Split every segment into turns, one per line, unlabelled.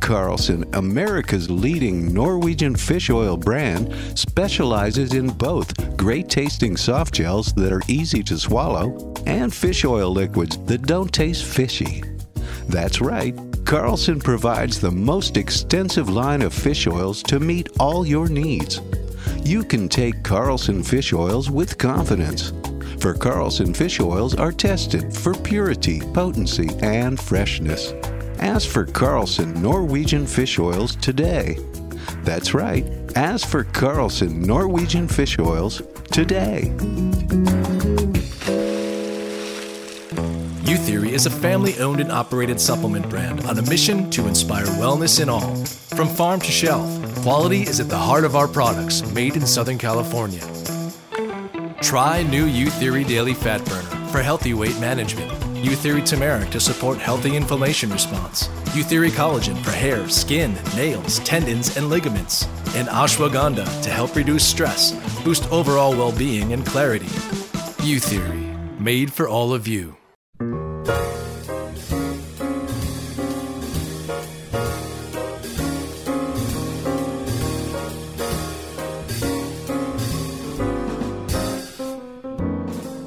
Carlson, America's leading Norwegian fish oil brand, specializes in both great tasting soft gels that are easy to swallow and fish oil liquids that don't taste fishy. That's right, Carlson provides the most extensive line of fish oils to meet all your needs. You can take Carlson fish oils with confidence. For Carlson fish oils are tested for purity, potency, and freshness. Ask for Carlson Norwegian fish oils today. That's right. Ask for Carlson Norwegian fish oils today.
Youtheory is a family owned and operated supplement brand on a mission to inspire wellness in all. From farm to shelf, quality is at the heart of our products made in Southern California. Try new Youtheory Daily Fat Burner for healthy weight management. Youtheory Turmeric to support healthy inflammation response. Youtheory Collagen for hair, skin, nails, tendons, and ligaments. And Ashwagandha to help reduce stress, boost overall well being and clarity. Youtheory, made for all of you.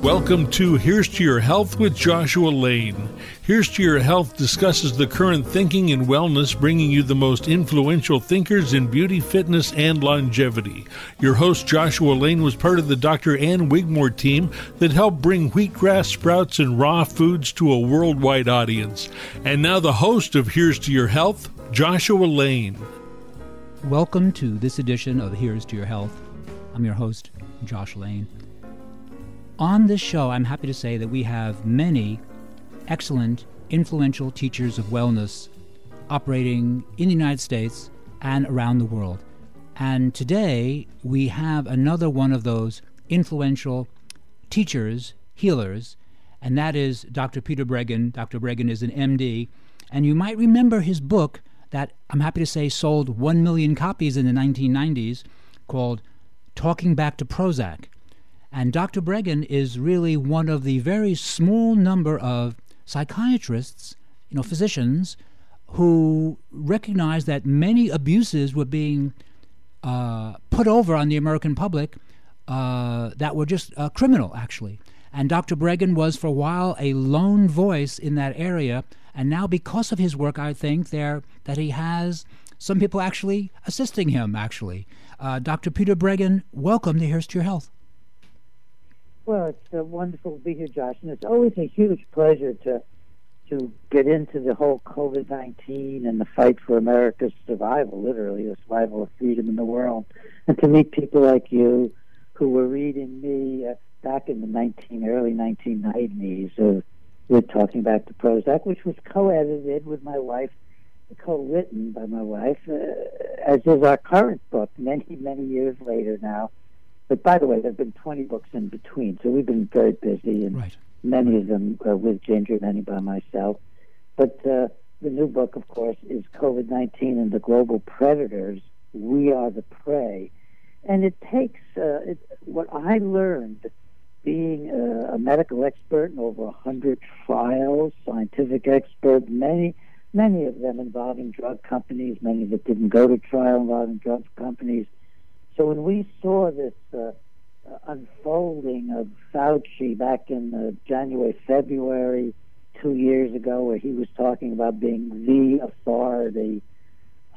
Welcome to Here's to Your Health with Joshua Lane. Here's to Your Health discusses the current thinking in wellness, bringing you the most influential thinkers in beauty, fitness, and longevity. Your host, Joshua Lane, was part of the Dr. Ann Wigmore team that helped bring wheatgrass sprouts and raw foods to a worldwide audience. And now, the host of Here's to Your Health, Joshua Lane.
Welcome to this edition of Here's to Your Health. I'm your host, Josh Lane. On this show, I'm happy to say that we have many excellent, influential teachers of wellness operating in the United States and around the world. And today, we have another one of those influential teachers, healers, and that is Dr. Peter Breggin. Dr. Breggin is an MD, and you might remember his book that I'm happy to say sold 1 million copies in the 1990s called Talking Back to Prozac. And Dr. Breggin is really one of the very small number of psychiatrists, you know, physicians, who recognized that many abuses were being uh, put over on the American public uh, that were just uh, criminal, actually. And Dr. Breggin was for a while a lone voice in that area. And now, because of his work, I think there that he has some people actually assisting him. Actually, uh, Dr. Peter Breggin, welcome to Here's to Your Health.
Well, it's uh, wonderful to be here, Josh, and it's always a huge pleasure to to get into the whole COVID nineteen and the fight for America's survival, literally the survival of freedom in the world, and to meet people like you, who were reading me uh, back in the nineteen early nineteen nineties. Uh, we're talking back to Prozac, which was co-edited with my wife, co-written by my wife, uh, as is our current book, many many years later now but by the way, there have been 20 books in between, so we've been very busy, and
right.
many of them uh, with Ginger, many by myself. But uh, the new book, of course, is COVID 19 and the Global Predators. We are the prey. And it takes uh, it, what I learned being a, a medical expert in over 100 trials, scientific expert, many, many of them involving drug companies, many that didn't go to trial involving drug companies so when we saw this uh, unfolding of Fauci back in uh, January, February, two years ago, where he was talking about being the authority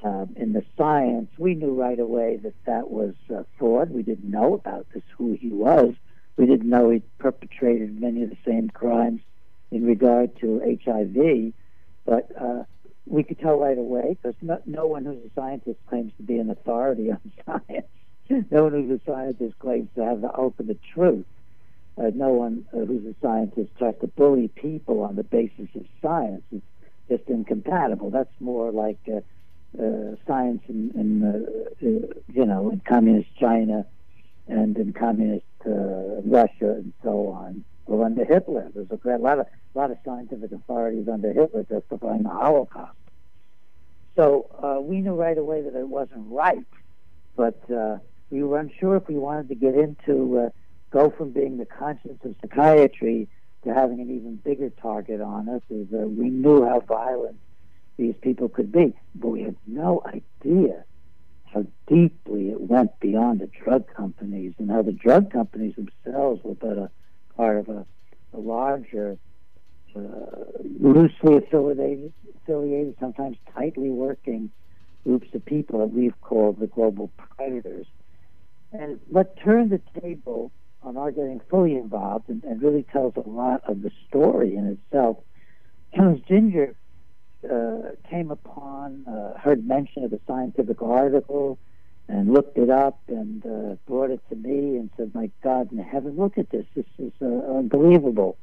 uh, in the science, we knew right away that that was uh, fraud. We didn't know about this, who he was. We didn't know he perpetrated many of the same crimes in regard to HIV, but uh, we could tell right away because no, no one who's a scientist claims to be an authority on science no one who's a scientist claims to have the ultimate truth. Uh, no one uh, who's a scientist tries to bully people on the basis of science. It's just incompatible. That's more like uh, uh, science in, in uh, you know in communist China and in communist Russia and so on, or under Hitler. There's a great, lot of lot of scientific authorities under Hitler justifying the Holocaust. So we knew right away that it wasn't right, but we were unsure if we wanted to get into uh, go from being the conscience of psychiatry to having an even bigger target on us. Is uh, we knew how violent these people could be, but we had no idea how deeply it went beyond the drug companies and how the drug companies themselves were but a part of a, a larger, uh, loosely affiliated, affiliated, sometimes tightly working groups of people that we've called the global predators. And what turned the table on our getting fully involved and, and really tells a lot of the story in itself was Ginger uh, came upon, uh, heard mention of a scientific article, and looked it up and uh, brought it to me and said, "My God in heaven, look at this! This is uh, unbelievable."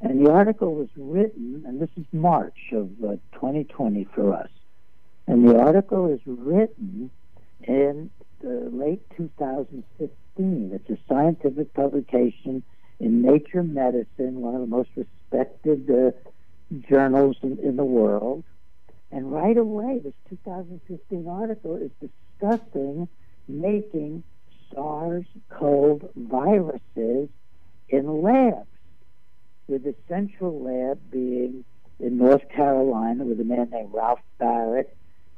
And the article was written, and this is March of uh, 2020 for us. And the article is written in late 2015. It's a scientific publication in Nature Medicine, one of the most respected uh, journals in, in the world. And right away, this 2015 article is discussing making SARS-CoV viruses in labs, with the central lab being in North Carolina with a man named Ralph Baric,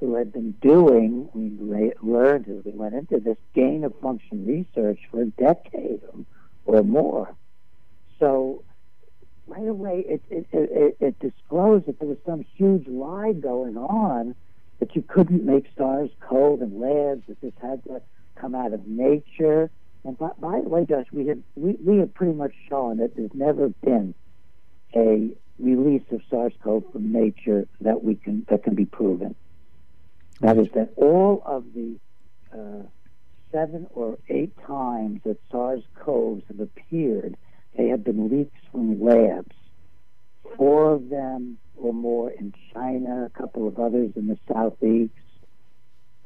who had been doing, we learned as we went into this, gain of function research for a decade or more. So right away it, it, it, it disclosed that there was some huge lie going on that you couldn't make SARS-CoV in labs, that this had to come out of nature. And by, by the way, Josh, we have we, we have pretty much shown that there's never been a release of SARS-CoV from nature that we can that can be proven. That is that all of the uh, seven or eight times that SARS-CoVs have appeared they have been leaks from labs. Four of them or more in China, a couple of others in the southeast,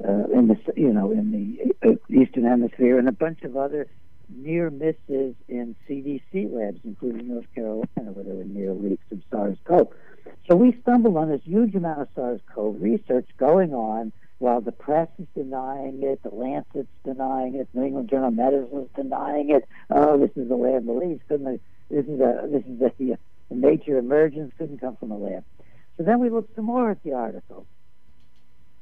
uh, in the you know in the uh, eastern hemisphere, and a bunch of other near misses in CDC labs, including North Carolina, where there were near leaks of SARS-CoV. So we stumbled on this huge amount of SARS-CoV research going on while the press is denying it, the Lancet's denying it, New England Journal of Medicine is denying it. Oh, this is a lab release. Couldn't this is a this is a, a nature emergence. Couldn't come from a lab. So then we looked some more at the article,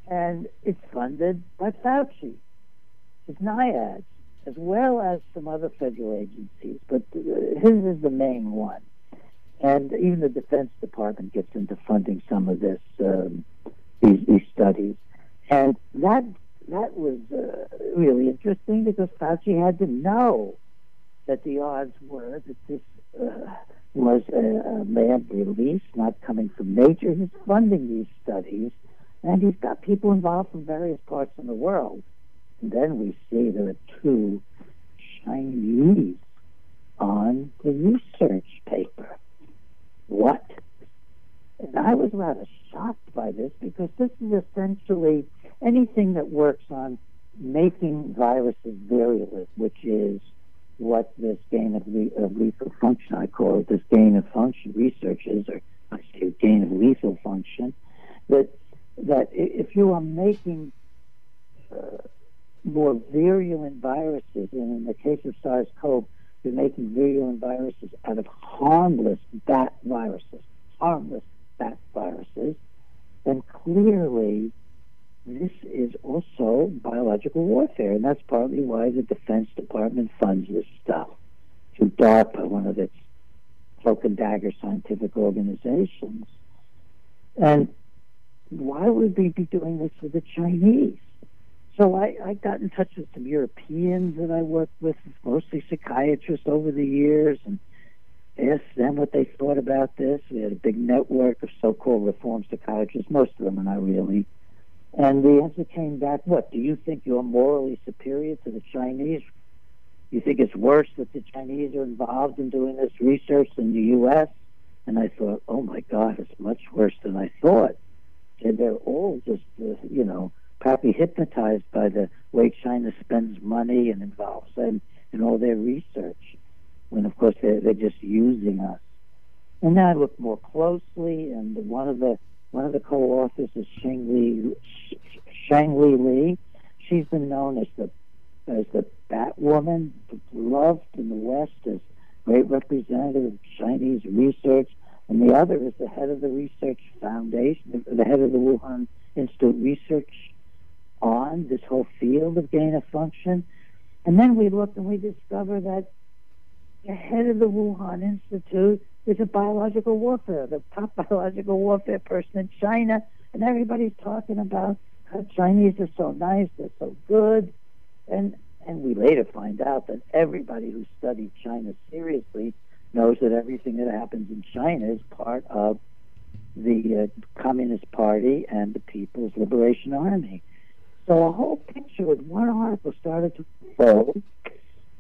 and it's funded by Fauci, his NIAID, as well as some other federal agencies, but uh, his is the main one. And even the Defense Department gets into funding some of this um, these, these studies. And that that was uh, really interesting because Fauci had to know that the odds were that this uh, was a, a lab release, not coming from nature. He's funding these studies, and he's got people involved from various parts of the world. And then we see there are two Chinese on the research paper. What? And I was rather shocked by this because this is essentially anything that works on making viruses virulent, which is what this gain of, le- of lethal function, I call it this gain of function research is, or I say gain of lethal function, that that if you are making uh, more virulent viruses, and in the case of SARS-CoV, you're making virulent viruses out of harmless bat viruses, harmless bat viruses, then clearly this is also biological warfare, and that's partly why the Defense Department funds this stuff through DARPA, one of its cloak and dagger scientific organizations. And why would we be doing this with the Chinese? So I, I got in touch with some Europeans that I worked with, mostly psychiatrists over the years, and asked them what they thought about this. We had a big network of so-called reform psychiatrists. Most of them are not really and the answer came back, what? Do you think you're morally superior to the Chinese? You think it's worse that the Chinese are involved in doing this research than the U.S.? And I thought, oh my God, it's much worse than I thought. and they're all just, uh, you know, probably hypnotized by the way China spends money and involves them in all their research, when of course they're, they're just using us. And then I looked more closely, and one of the one of the co-authors is Shang Li, Shangli Li. She's been known as the as the Batwoman, loved in the West as great representative of Chinese research, and the other is the head of the research foundation, the head of the Wuhan Institute research on this whole field of gain of function. And then we looked and we discover that the head of the Wuhan Institute is a biological warfare, the top biological warfare person in China, and everybody's talking about how Chinese are so nice, they're so good, and and we later find out that everybody who studied China seriously knows that everything that happens in China is part of the uh, Communist Party and the People's Liberation Army. So a whole picture with one article started to unfold.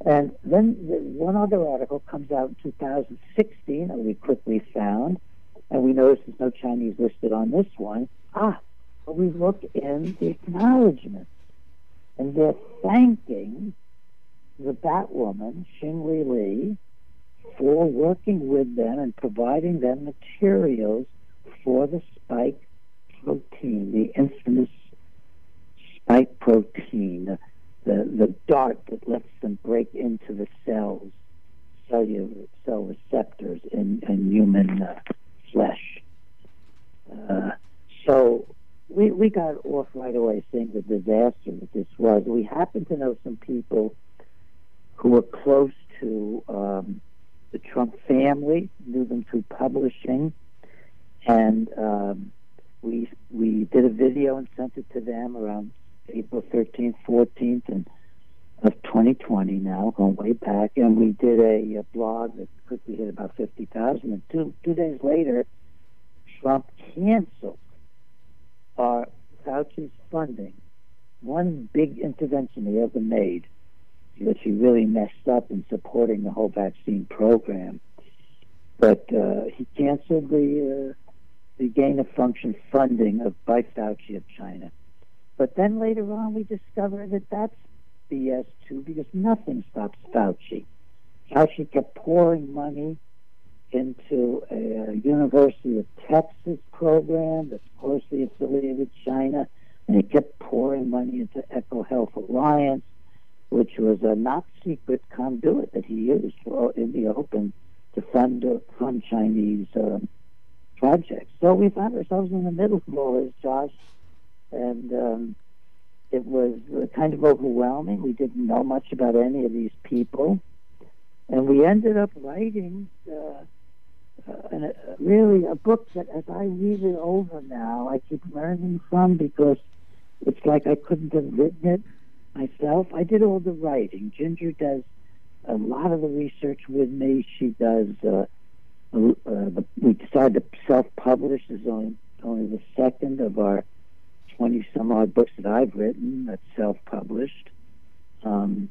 And then the, one other article comes out in 2016 that we quickly found, and we noticed there's no Chinese listed on this one. Ah, but we look in the acknowledgments, and they're thanking the Batwoman, Xingli Li, for working with them and providing them materials for the spike protein, the infamous spike protein, the, the dart that lets them break into the cells, cellular cell receptors in, in human uh, flesh. Uh, so we, we got off right away seeing the disaster that this was. We happen to know some people who were close to um, the Trump family, knew them through publishing, and um, we we did a video and sent it to them around April 13th, 14th, and of 2020 now, going way back, and we did a, a blog that quickly hit about 50,000. And two two days later, Trump canceled our Fauci's funding. One big intervention he ever made, which he really messed up in supporting the whole vaccine program. But uh, he canceled the uh, the gain of function funding of by Fauci of China. But then later on, we discovered that that's BS too, because nothing stops Fauci. Fauci kept pouring money into a University of Texas program that's closely affiliated with China, and he kept pouring money into EcoHealth Alliance, which was a not secret conduit that he used in the open to fund uh, fund Chinese um, projects. So we found ourselves in the middle of all this, Josh and um, it was kind of overwhelming. We didn't know much about any of these people, and we ended up writing uh, uh, really a book that, as I read it over now, I keep learning from because it's like I couldn't have written it myself. I did all the writing. Ginger does a lot of the research with me. She does. Uh, uh, the, we decided to self-publish. This Is only only the second of our 20 some odd books that I've written that's self published. Um,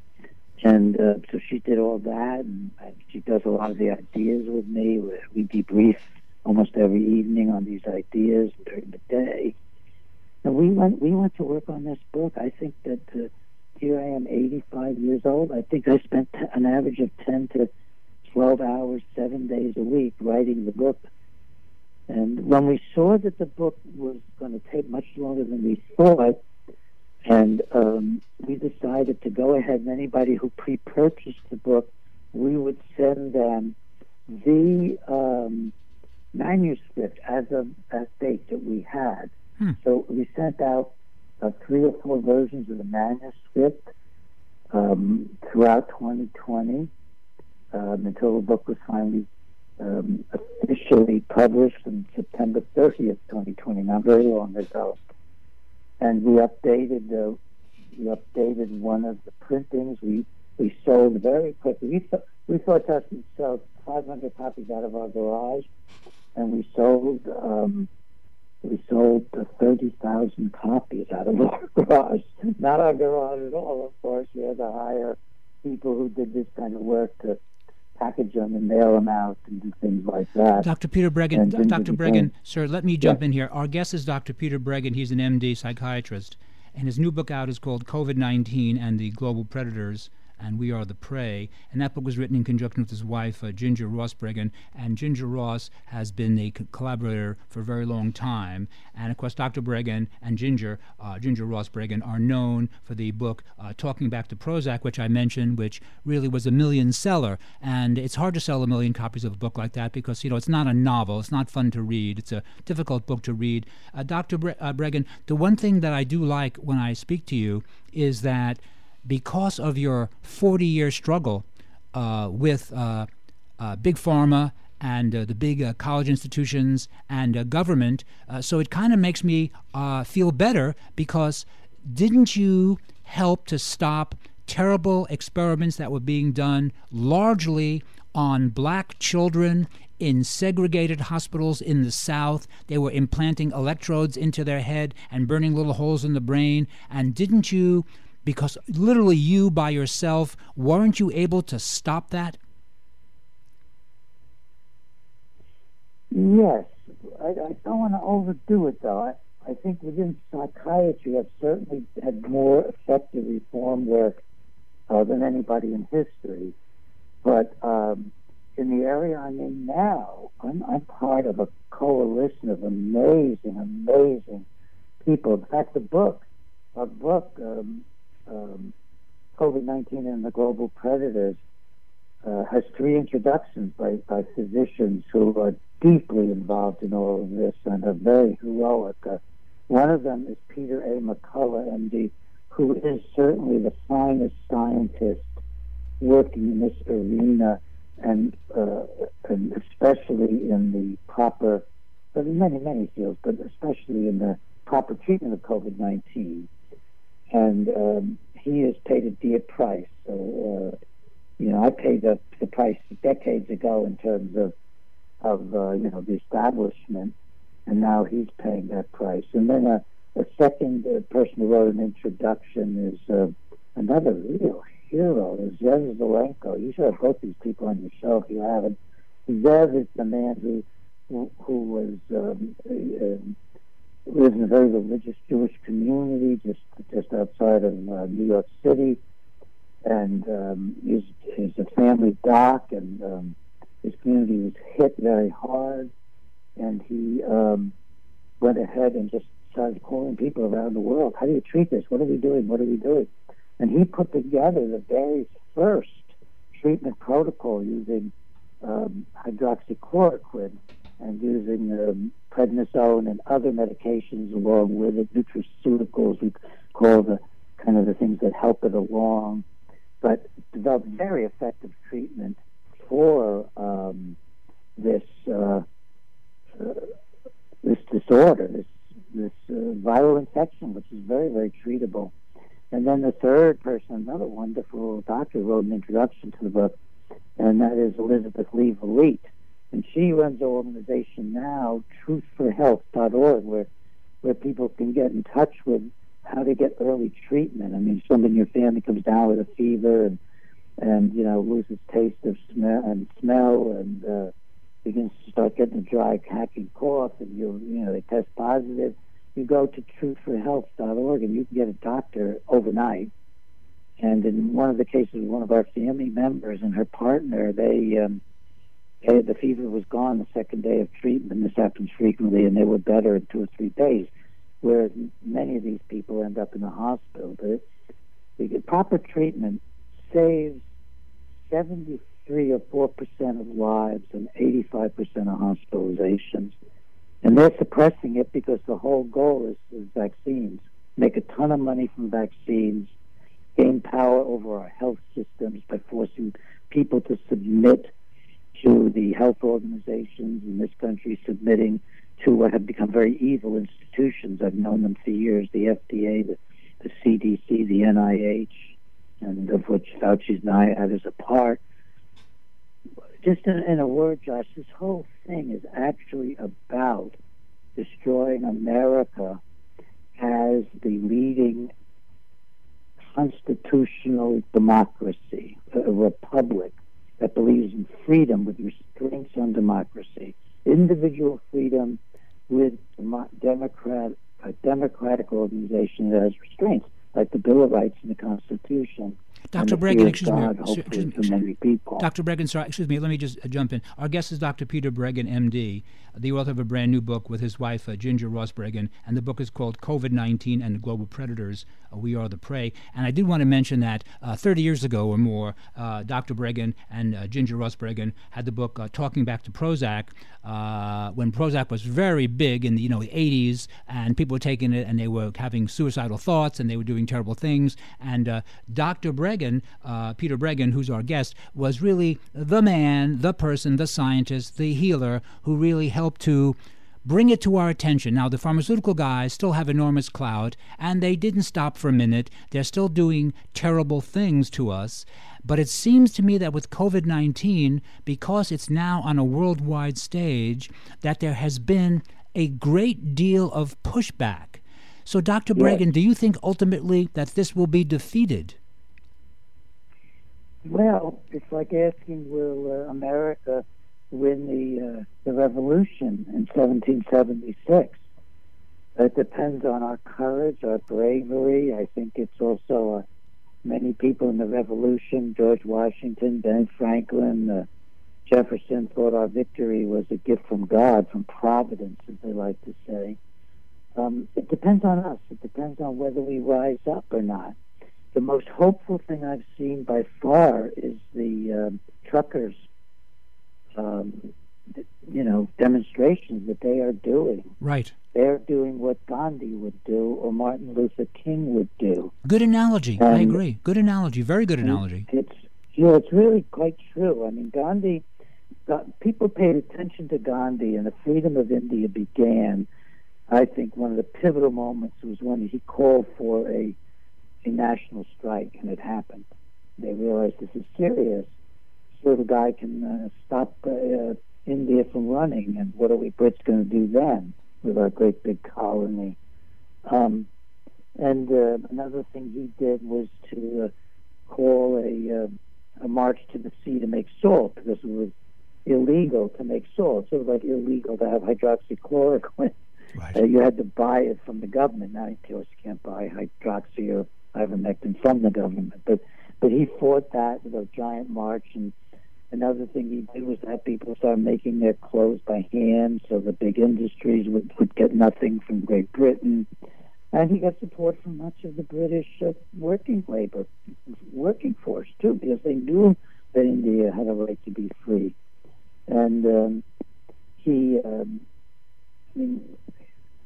and uh, so she did all that, and she does a lot of the ideas with me. We debrief almost every evening on these ideas during the day. And we went we went to work on this book. I think that uh, here I am, 85 years old. I think I spent an average of 10 to 12 hours, seven days a week writing the book and when we saw that the book was going to take much longer than we thought, and um, we decided to go ahead and anybody who pre-purchased the book, we would send them the um, manuscript as of that date that we had. Hmm. So we sent out uh, three or four versions of the manuscript um, throughout 2020 um, until the book was finally um, officially published on September 30th, 2020, not very long ago. And we updated the we updated one of the printings. We we sold very quickly. We thought we thought us would sell 500 copies out of our garage, and we sold um, we sold 30,000 copies out of our garage. Not our garage at all, of course. We had to hire people who did this kind of work to package them and mail them out and do things like that.
Dr. Peter Breggin, Dr. Breggin, sir, let me jump yeah. in here. Our guest is Dr. Peter Breggin. He's an MD psychiatrist, and his new book out is called COVID 19 and the Global Predators and We Are the Prey. And that book was written in conjunction with his wife, uh, Ginger Ross Breggin. And Ginger Ross has been a co- collaborator for a very long time. And of course, Dr. Breggin and Ginger, uh, Ginger Ross Breggin, are known for the book uh, Talking Back to Prozac, which I mentioned, which really was a million seller. And it's hard to sell a million copies of a book like that because, you know, it's not a novel. It's not fun to read. It's a difficult book to read. Uh, Dr. Bre- uh, Breggin, the one thing that I do like when I speak to you is that because of your 40 year struggle uh, with uh, uh, big pharma and uh, the big uh, college institutions and uh, government. so it kind of makes me feel better because didn't you help to stop terrible experiments that were being done largely on black children in segregated hospitals in the South. They were implanting electrodes into their head and burning little holes in the brain. And didn't you because literally you by yourself, weren't you able to stop that?
Yes. I, I don't want to overdo it, though. I, I think within psychiatry, I've certainly had more effective reform work uh, than anybody in history. But um, in the area I'm in now, I'm, I'm part of a coalition of amazing, amazing people. In fact, the book, our book, um, um, COVID 19 and the global predators uh, has three introductions by, by physicians who are deeply involved in all of this and are very heroic. Uh, one of them is Peter A. McCullough, MD, who is certainly the finest scientist working in this arena and, uh, and especially in the proper, but in many, many fields, but especially in the proper treatment of COVID 19 and um, he has paid a dear price. So, uh, you know, I paid the, the price decades ago in terms of of uh, you know the establishment, and now he's paying that price. And then a, a second uh, person who wrote an introduction is uh, another real hero, is Zev Zelenko. You should have both these people on your show if you haven't. Zev is the man who who, was um, uh, lives in a very religious Jewish community just just outside of uh, New York City, and um, he's, he's a family doc, and um, his community was hit very hard, and he um, went ahead and just started calling people around the world. How do you treat this? What are we doing? What are we doing? And he put together the very first treatment protocol using um, hydroxychloroquine and using um, prednisone and other medications along with it, nutraceuticals, we call the kind of the things that help it along, but developed very effective treatment for um, this uh, uh, this disorder, this this uh, viral infection, which is very very treatable. And then the third person, another wonderful doctor, wrote an introduction to the book, and that is Elizabeth Lee Vliet and she runs an organization now, truthforhealth.org, where where people can get in touch with how to get early treatment. I mean, someone in your family comes down with a fever and and you know loses taste of smell and smell and uh, begins to start getting a dry hacking cough, and you you know they test positive. You go to truthforhealth.org and you can get a doctor overnight. And in one of the cases, one of our family members and her partner, they um, the fever was gone the second day of treatment. This happens frequently, and they were better in two or three days. Whereas many of these people end up in the hospital. But it, proper treatment saves 73 or 4 percent of lives and 85 percent of hospitalizations. And they're suppressing it because the whole goal is, is vaccines. Make a ton of money from vaccines, gain power over our health systems by forcing people to submit to the health organizations in this country submitting to what have become very evil institutions. I've known them for years the FDA, the, the CDC, the NIH, and of which Fauci's NIAID is a part. Just in, in a word, Josh, this whole thing is actually about destroying America as the leading constitutional democracy, a republic that believes in freedom with restraints on democracy, individual freedom with democrat, a democratic organization that has restraints, like the Bill of Rights and the Constitution.
Dr. Breggin, excuse
God,
me. Excuse,
excuse, many people.
Dr. Breggin, sorry, excuse me. Let me just jump in. Our guest is Dr. Peter Breggin, MD, the author of a brand new book with his wife, uh, Ginger Ross Breggin, and the book is called COVID 19 and the Global Predators uh, We Are the Prey. And I did want to mention that uh, 30 years ago or more, uh, Dr. Breggin and uh, Ginger Ross Breggin had the book uh, Talking Back to Prozac when Prozac was very big in the, you know, the 80s, and people were taking it and they were having suicidal thoughts and they were doing terrible things. And uh, Dr. Breggin, uh, Peter Breggin, who's our guest, was really the man, the person, the scientist, the healer who really helped to bring it to our attention. Now, the pharmaceutical guys still have enormous clout, and they didn't stop for a minute. They're still doing terrible things to us. But it seems to me that with COVID 19, because it's now on a worldwide stage, that there has been a great deal of pushback. So, Dr. Breggin, do you think ultimately that this will be defeated?
Well, it's like asking, will uh, America win the uh, the revolution in 1776? It depends on our courage, our bravery. I think it's also uh, many people in the revolution, George Washington, Ben Franklin, uh, Jefferson, thought our victory was a gift from God, from Providence, as they like to say. Um, it depends on us. It depends on whether we rise up or not the most hopeful thing I've seen by far is the um, truckers, um, you know, demonstrations that they are doing.
Right.
They're doing what Gandhi would do or Martin Luther King would do.
Good analogy. I agree. Good analogy. Very good analogy.
It's you know, it's really quite true. I mean, Gandhi. People paid attention to Gandhi, and the freedom of India began. I think one of the pivotal moments was when he called for a a national strike, and it happened. They realized this is serious. So the guy can uh, stop uh, India from running, and what are we Brits going to do then with our great big colony? Um, and uh, another thing he did was to uh, call a, uh, a march to the sea to make salt because it was illegal to make salt. Sort of like illegal to have hydroxychloroquine. Right. Uh, you had to buy it from the government. Now, of course, you can't buy hydroxy or ivermectin from the government. But but he fought that with a giant march. And another thing he did was have people start making their clothes by hand, so the big industries would, would get nothing from Great Britain. And he got support from much of the British uh, working labor, working force too, because they knew that India had a right to be free. And um, he, um, I mean,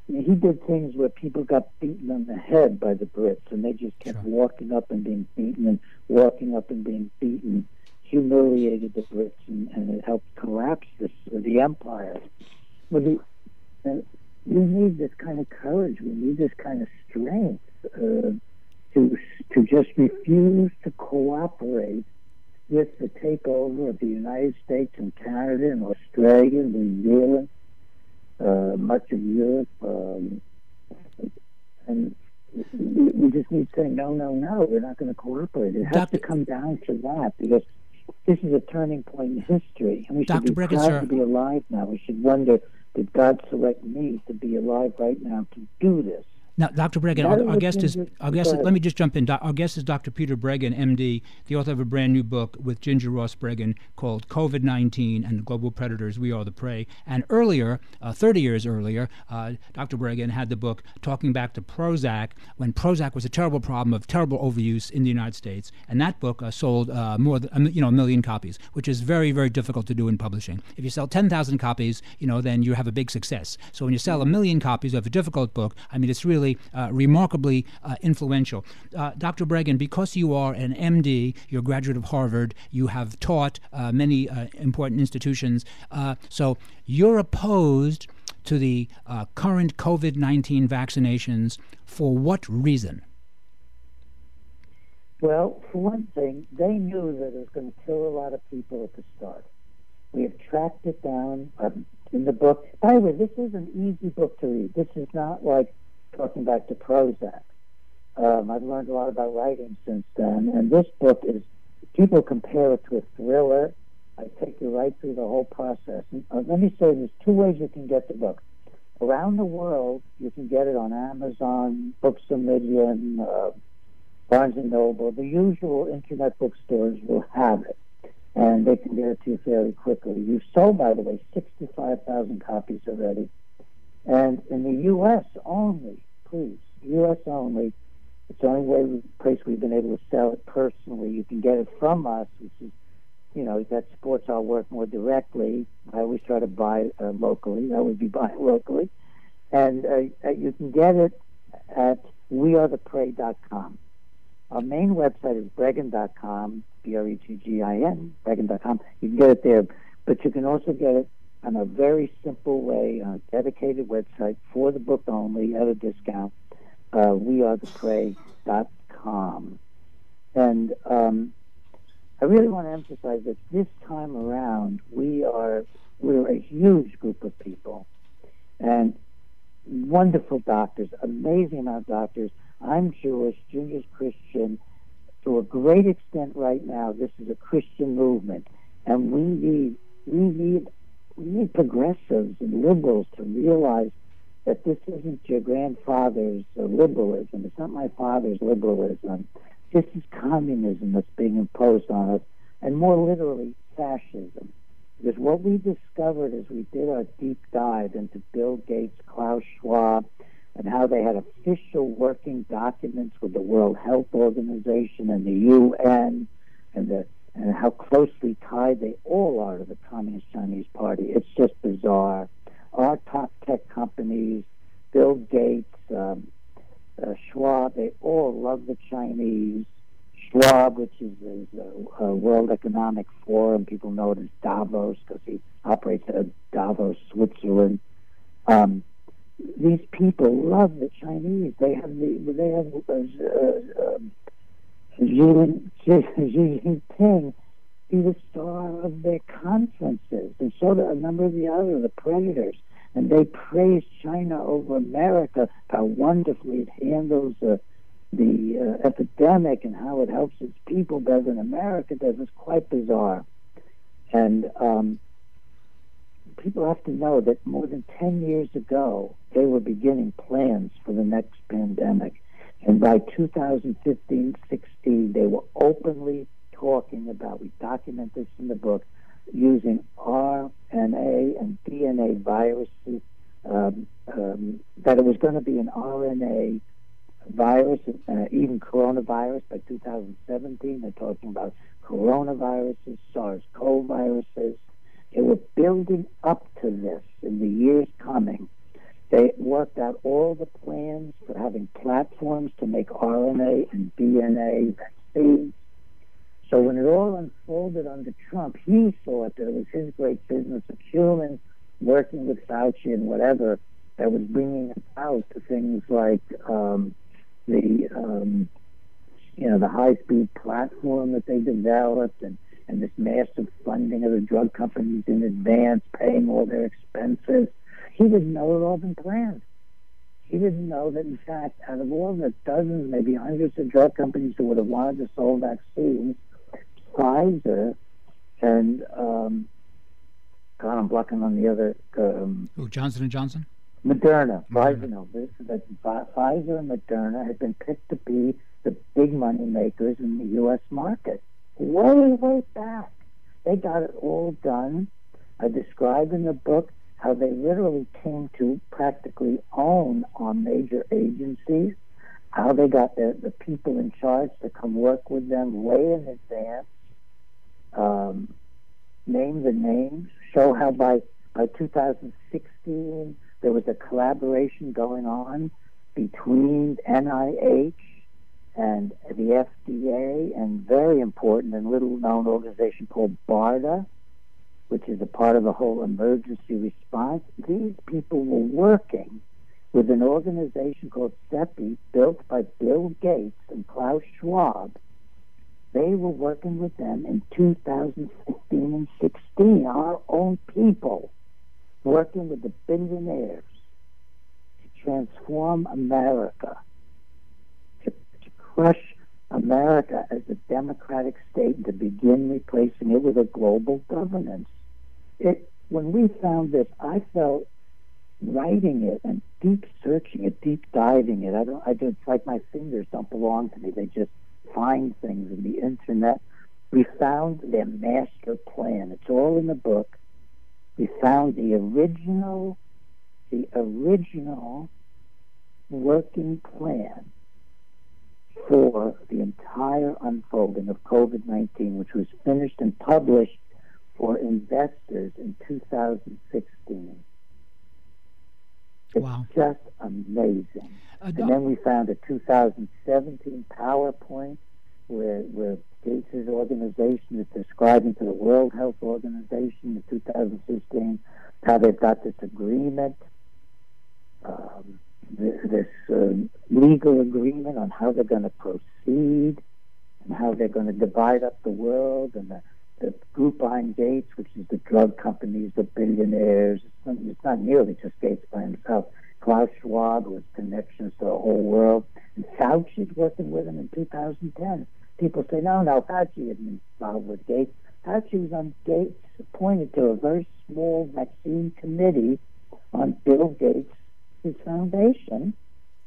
he did things where people got beaten on the head by the Brits, and they just kept sure. walking up and being beaten and walking up and being beaten, humiliated the Brits, and, and it helped collapse this, the empire. Well, the, and we need this kind of courage. We need this kind of strength uh, to to just refuse to cooperate with the takeover of the United States and Canada and Australia and New Zealand uh, much of Europe, um, and we just need to say no, no, no. We're not going to cooperate. It has Dr. to come down to that because this is a turning point in history, and we should Dr. be proud to be alive now. We should wonder, did God select me to be alive right now to do this?
Now, Dr. Breggin, our, our, guest is our guest. Let me just jump in. Our guest is Dr. Peter Breggin, MD, the author of a brand new book with Ginger Ross Breggin called "COVID 19 and the Global Predators: We Are the Prey." And earlier, uh, 30 years earlier, uh, Dr. Breggin had the book talking back to Prozac when Prozac was a terrible problem of terrible overuse in the United States. And that book uh, sold uh, more than you know a million copies, which is very very difficult to do in publishing. If you sell 10,000 copies, you know then you have a big success. So when you sell a million copies of a difficult book, I mean it's really really uh, remarkably uh, influential. Uh, Dr. Breggin, because you are an MD, you're a graduate of Harvard, you have taught uh, many uh, important institutions, so you're opposed to the current COVID 19 vaccinations for what reason?
Well, for one thing, they knew that it was going to kill a lot of people at the start. We have tracked it down um, in the book. By the way, this is an easy book to read. This is not like talking back to Prozac. Um, I've learned a lot about writing since then, and this book is people compare it to a thriller. I take you right through the whole process. And, uh, let me say there's two ways you can get the book. Around the world, you can get it on Amazon, Books a Million, uh, Barnes and Noble. The usual internet bookstores will have it, and they can get it to you fairly quickly. You've sold, by the way, 65,000 copies already. And in the U.S. only, please, U.S. only, it's the only way place we've been able to sell it personally. You can get it from us, which is, you know, that supports our work more directly. I always try to buy uh, locally. I would be buying locally. And uh, uh you can get it at wearetheprey.com. Our main website is breggin.com, B-R-E-G-G-I-N, breggin.com. You can get it there, but you can also get it on a very simple way on a dedicated website for the book only at a discount uh, wearetheprey.com. And um, I really want to emphasize that this time around, we are we're a huge group of people, and wonderful doctors, amazing amount of doctors. I'm Jewish, Ginger's Christian. To a great extent, right now, this is a Christian movement, and we need we need we need progressives and liberals to realize that this isn't your grandfather's uh, liberalism. It's not my father's liberalism. This is communism that's being imposed on us, and more literally, fascism. Because what we discovered as we did our deep dive into Bill Gates, Klaus Schwab, and how they had official working documents with the World Health Organization and the UN, and the and how closely tied they all are to the Communist Chinese Party. It's just bizarre our top tech companies, Bill Gates, um, uh, Schwab, they all love the Chinese. Schwab, which is a, a World Economic Forum, people know it as Davos because he operates of Davos, Switzerland. Um, these people love the Chinese. They have the they have uh, uh, um, Xi, Jinping be the star of their conferences, and so do a number of the other, the predators. And they praise China over America, how wonderfully it handles uh, the uh, epidemic and how it helps its people better than America does. It's quite bizarre. And um, people have to know that more than 10 years ago, they were beginning plans for the next pandemic. And by 2015 16, they were openly talking about, we document this in the book, using RNA and DNA viruses, um, um, that it was going to be an RNA virus, uh, even coronavirus by 2017. They're talking about coronaviruses, SARS-CoV viruses. They were building up to this in the years coming. They worked out all the plans for having platforms to make RNA and DNA vaccines. So when it all unfolded under Trump, he thought that it was his great business acumen working with Fauci and whatever that was bringing about to things like um, the um, you know the high speed platform that they developed and and this massive funding of the drug companies in advance, paying all their expenses. He didn't know it all been planned. He didn't know that, in fact, out of all the dozens, maybe hundreds of drug companies that would have wanted to sell vaccines, Pfizer and um, God, I'm blocking on the other. Um,
oh, Johnson and Johnson.
Moderna, Pfizer, no, that Pfizer and Moderna had been picked to be the big money makers in the U.S. market. Way, way back, they got it all done. I describe in the book how they literally came to practically own our major agencies, how they got the, the people in charge to come work with them way in advance, um, name the names, show how by, by 2016 there was a collaboration going on between NIH and the FDA and very important and little known organization called BARDA, which is a part of the whole emergency response. These people were working with an organization called CEPI, built by Bill Gates and Klaus Schwab, they were working with them in 2015 and 16, our own people, working with the billionaires to transform America, to, to crush America as a democratic state and to begin replacing it with a global governance. It, when we found this, I felt writing it and deep searching it, deep diving it. I don't. I. It's like my fingers don't belong to me. They just find things in the internet. We found their master plan. It's all in the book. We found the original, the original working plan for the entire unfolding of COVID 19, which was finished and published for investors in 2016. It's
wow.
just amazing.
Uh,
and then we found a 2017 PowerPoint where, where Gates' organization is describing to the World Health Organization in 2016 how they've got this agreement, um, this, this uh, legal agreement on how they're going to proceed and how they're going to divide up the world and the, the group behind Gates, which is the drug companies, the billionaires. It's not, nearly just Gates by himself. Klaus Schwab with connections to the whole world. And Fauci's working with him in 2010. People say, no, no, Fauci isn't involved with Gates. Fauci was on Gates, appointed to a very small vaccine committee on Bill Gates' his foundation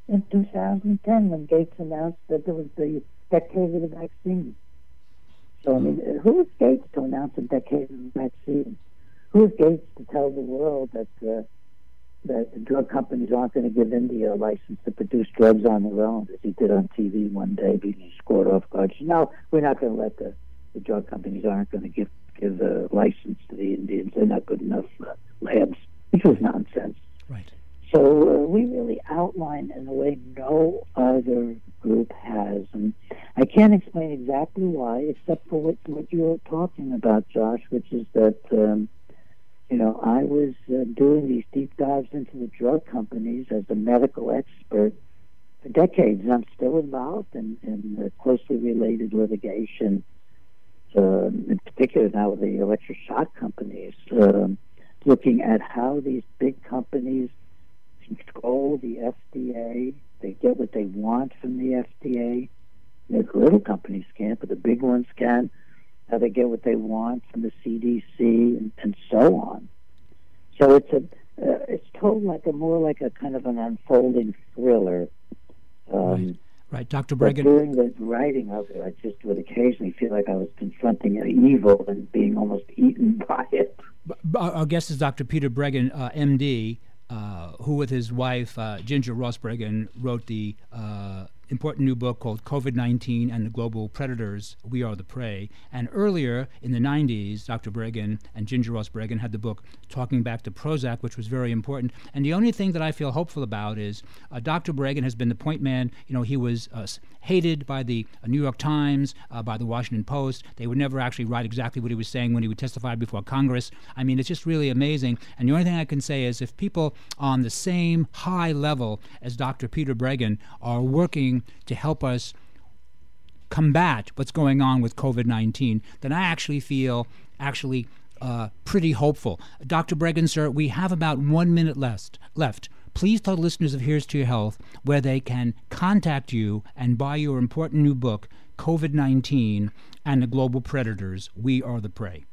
in 2010 when Gates announced that there was the decade of the vaccine. So, I mean, who is Gates to announce a decade of vaccine? Who is Gates to tell the world that uh, that the drug companies aren't going to give India a license to produce drugs on their own, as he did on TV one day, being scored off guard. No, we're not going to let the, the drug companies aren't going to give give a license to the Indians. They're not good enough uh, labs, which was nonsense.
Right.
So uh, we really outline in a way no other group has, and I can't explain exactly why, except for what what you were talking about, Josh, which is that. Um, you know, I was uh, doing these deep dives into the drug companies as a medical expert for decades. I'm still involved in, in closely related litigation, uh, in particular now with the electric shock companies, um, looking at how these big companies control the FDA. They get what they want from the FDA. The little companies can't, but the big ones can how they get what they want from the CDC, and, and so on. So it's a uh, it's told like a more like a kind of an unfolding thriller.
Um, right. right, Dr.
Breggin. during the writing of it, I just would occasionally feel like I was confronting an evil and being almost eaten by it.
Our guest is Dr. Peter Breggin, uh, MD, uh, who, with his wife uh, Ginger Ross Breggin, wrote the uh, important new book called COVID 19 and the Global Predators We Are the Prey. And earlier in the 90s, Dr. Breggin and Ginger Ross Breggin had the book Talking Back to Prozac, which was very important. And the only thing that I feel hopeful about is uh, Dr. Breggin has been the point man. You know, he was uh, hated by the uh, New York Times, uh, by the Washington Post. They would never actually write exactly what he was saying when he would testify before Congress. I mean, it's just really amazing. And the only thing I can say is if people on the same high level as Dr. Peter Breggin are working to help us combat what's going on with COVID 19, then I actually feel actually uh, pretty hopeful. Dr. Breggin, sir, we have about one minute left. Left. Please tell listeners of Here's to Your Health where they can contact you and buy your important new book, COVID 19 and the Global Predators We Are the Prey.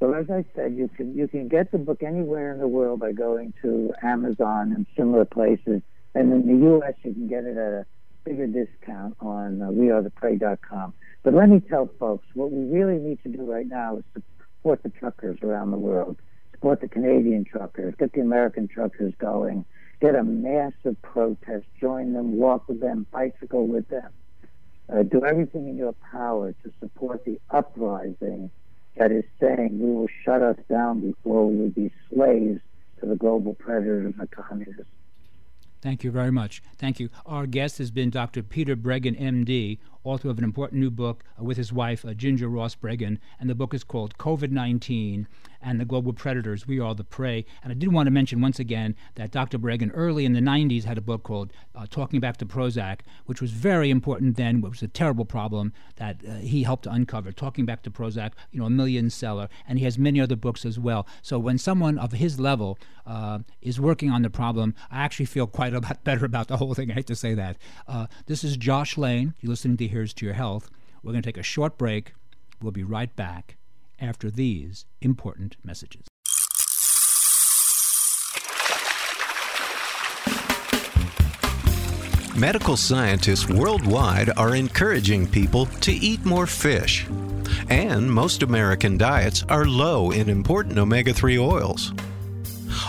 So as I said, you can you can get the book anywhere in the world by going to Amazon and similar places, and in the U.S. you can get it at a bigger discount on uh, wearetheprey.com. But let me tell folks, what we really need to do right now is support the truckers around the world, support the Canadian truckers, get the American truckers going, get a massive protest, join them, walk with them, bicycle with them. Uh, do everything in your power to support the uprising that is saying we will shut us down before we will be slaves to the global predators and the communists.
Thank you very much. Thank you. Our guest has been Dr. Peter Breggin, MD, author of an important new book uh, with his wife, uh, Ginger Ross Breggin, and the book is called COVID 19 and the Global Predators We Are the Prey. And I did want to mention once again that Dr. Breggin early in the 90s had a book called uh, Talking Back to Prozac, which was very important then, which was a terrible problem that uh, he helped uncover. Talking Back to Prozac, you know, a million seller. And he has many other books as well. So when someone of his level is working on the problem, I actually feel quite a lot better about the whole thing. I hate to say that. This is Josh Lane. You're listening to Here's to Your Health. We're going to take a short break. We'll be right back after these important messages.
Medical scientists worldwide are encouraging people to eat more fish. And most American diets are low in important omega 3 oils.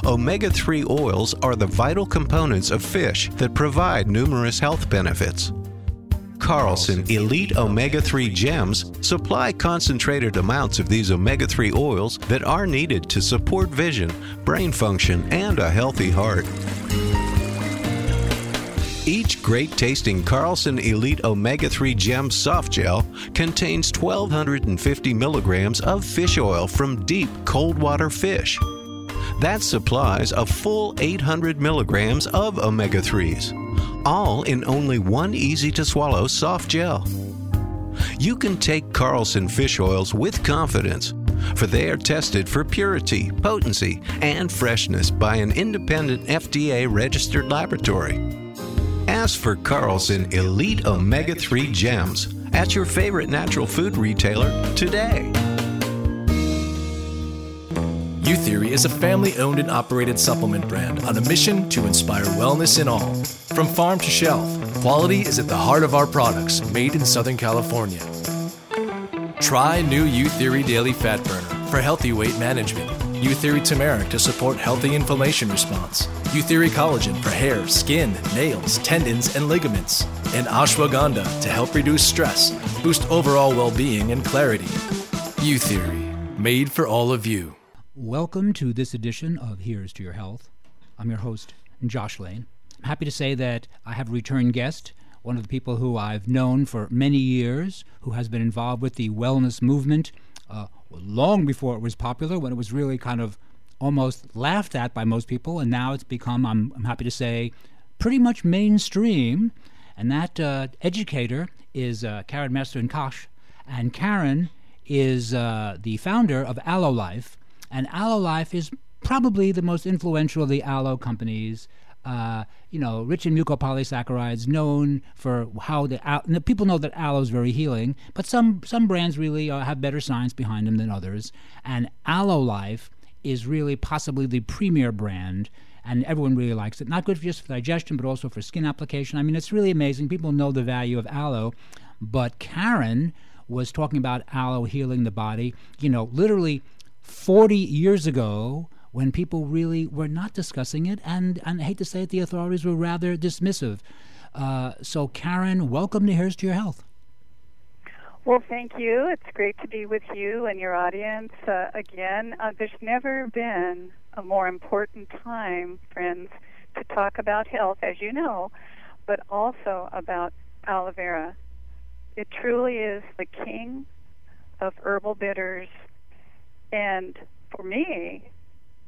Omega 3 oils are the vital components of fish that provide numerous health benefits. Carlson Elite Omega 3 Gems supply concentrated amounts of these omega 3 oils that are needed to support vision, brain function, and a healthy heart. Each great tasting Carlson Elite Omega 3 Gem Soft Gel contains 1,250 milligrams of fish oil from deep cold water fish. That supplies a full 800 milligrams of omega 3s, all in only one easy to swallow soft gel. You can take Carlson fish oils with confidence, for they are tested for purity, potency, and freshness by an independent FDA registered laboratory. Ask for Carlson Elite Omega 3 Gems at your favorite natural food retailer today.
Youtheory is a family owned and operated supplement brand on a mission to inspire wellness in all. From farm to shelf, quality is at the heart of our products made in Southern California. Try new Youtheory Daily Fat Burner for healthy weight management. Youtheory Turmeric to support healthy inflammation response. Youtheory Collagen for hair, skin, nails, tendons, and ligaments. And Ashwagandha to help reduce stress, boost overall well being and clarity. Youtheory, made for all of you.
Welcome to this edition of Here's to Your Health. I'm your host, Josh Lane. Happy to say that I have a return guest, one of the people who I've known for many years, who has been involved with the wellness movement uh, long before it was popular, when it was really kind of almost laughed at by most people, and now it's become, I'm, I'm happy to say, pretty much mainstream. And that uh, educator is uh, Karen Masterson-Koch, and Karen is uh, the founder of Aloe Life, and Aloe Life is probably the most influential of the aloe companies. Uh, you know, rich in mucopolysaccharides, known for how the al- people know that aloe is very healing, but some some brands really uh, have better science behind them than others. And Aloe Life is really possibly the premier brand and everyone really likes it. Not good for just for digestion, but also for skin application. I mean, it's really amazing. People know the value of aloe, but Karen was talking about aloe healing the body. You know, literally 40 years ago, when people really were not discussing it, and, and I hate to say it, the authorities were rather dismissive. Uh, so, Karen, welcome to Here's to Your Health.
Well, thank you. It's great to be with you and your audience uh, again. Uh, there's never been a more important time, friends, to talk about health, as you know, but also about aloe vera. It truly is the king of herbal bitters. And for me,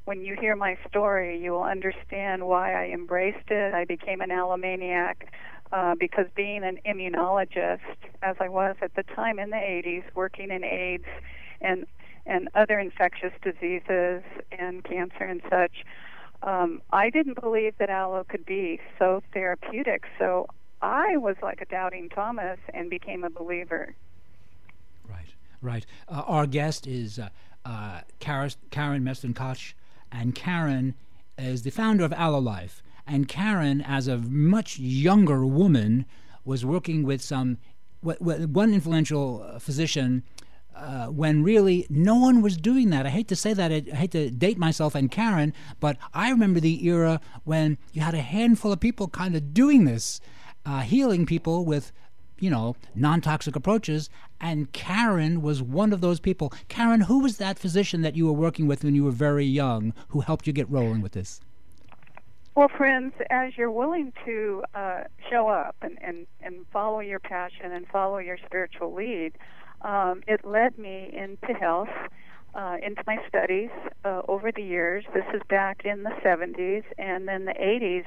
when you hear my story, you will understand why I embraced it. I became an allomaniac uh, because being an immunologist, as I was at the time in the 80s, working in AIDS and and other infectious diseases and cancer and such, um, I didn't believe that aloe could be so therapeutic. So I was like a doubting Thomas and became a believer.
Right, right. Uh, our guest is uh, uh, Karen, Karen Masterson-Koch, and Karen is the founder of Aloe Life. And Karen, as a much younger woman, was working with some one influential uh, physician uh, when really no one was doing that. I hate to say that, I hate to date myself and Karen, but I remember the era when you had a handful of people kind of doing this, uh, healing people with, you know, non toxic approaches. And Karen was one of those people. Karen, who was that physician that you were working with when you were very young who helped you get rolling with this?
Well, friends, as you're willing to uh, show up and, and, and follow your passion and follow your spiritual lead, um, it led me into health, uh, into my studies uh, over the years. This is back in the 70s and then the 80s.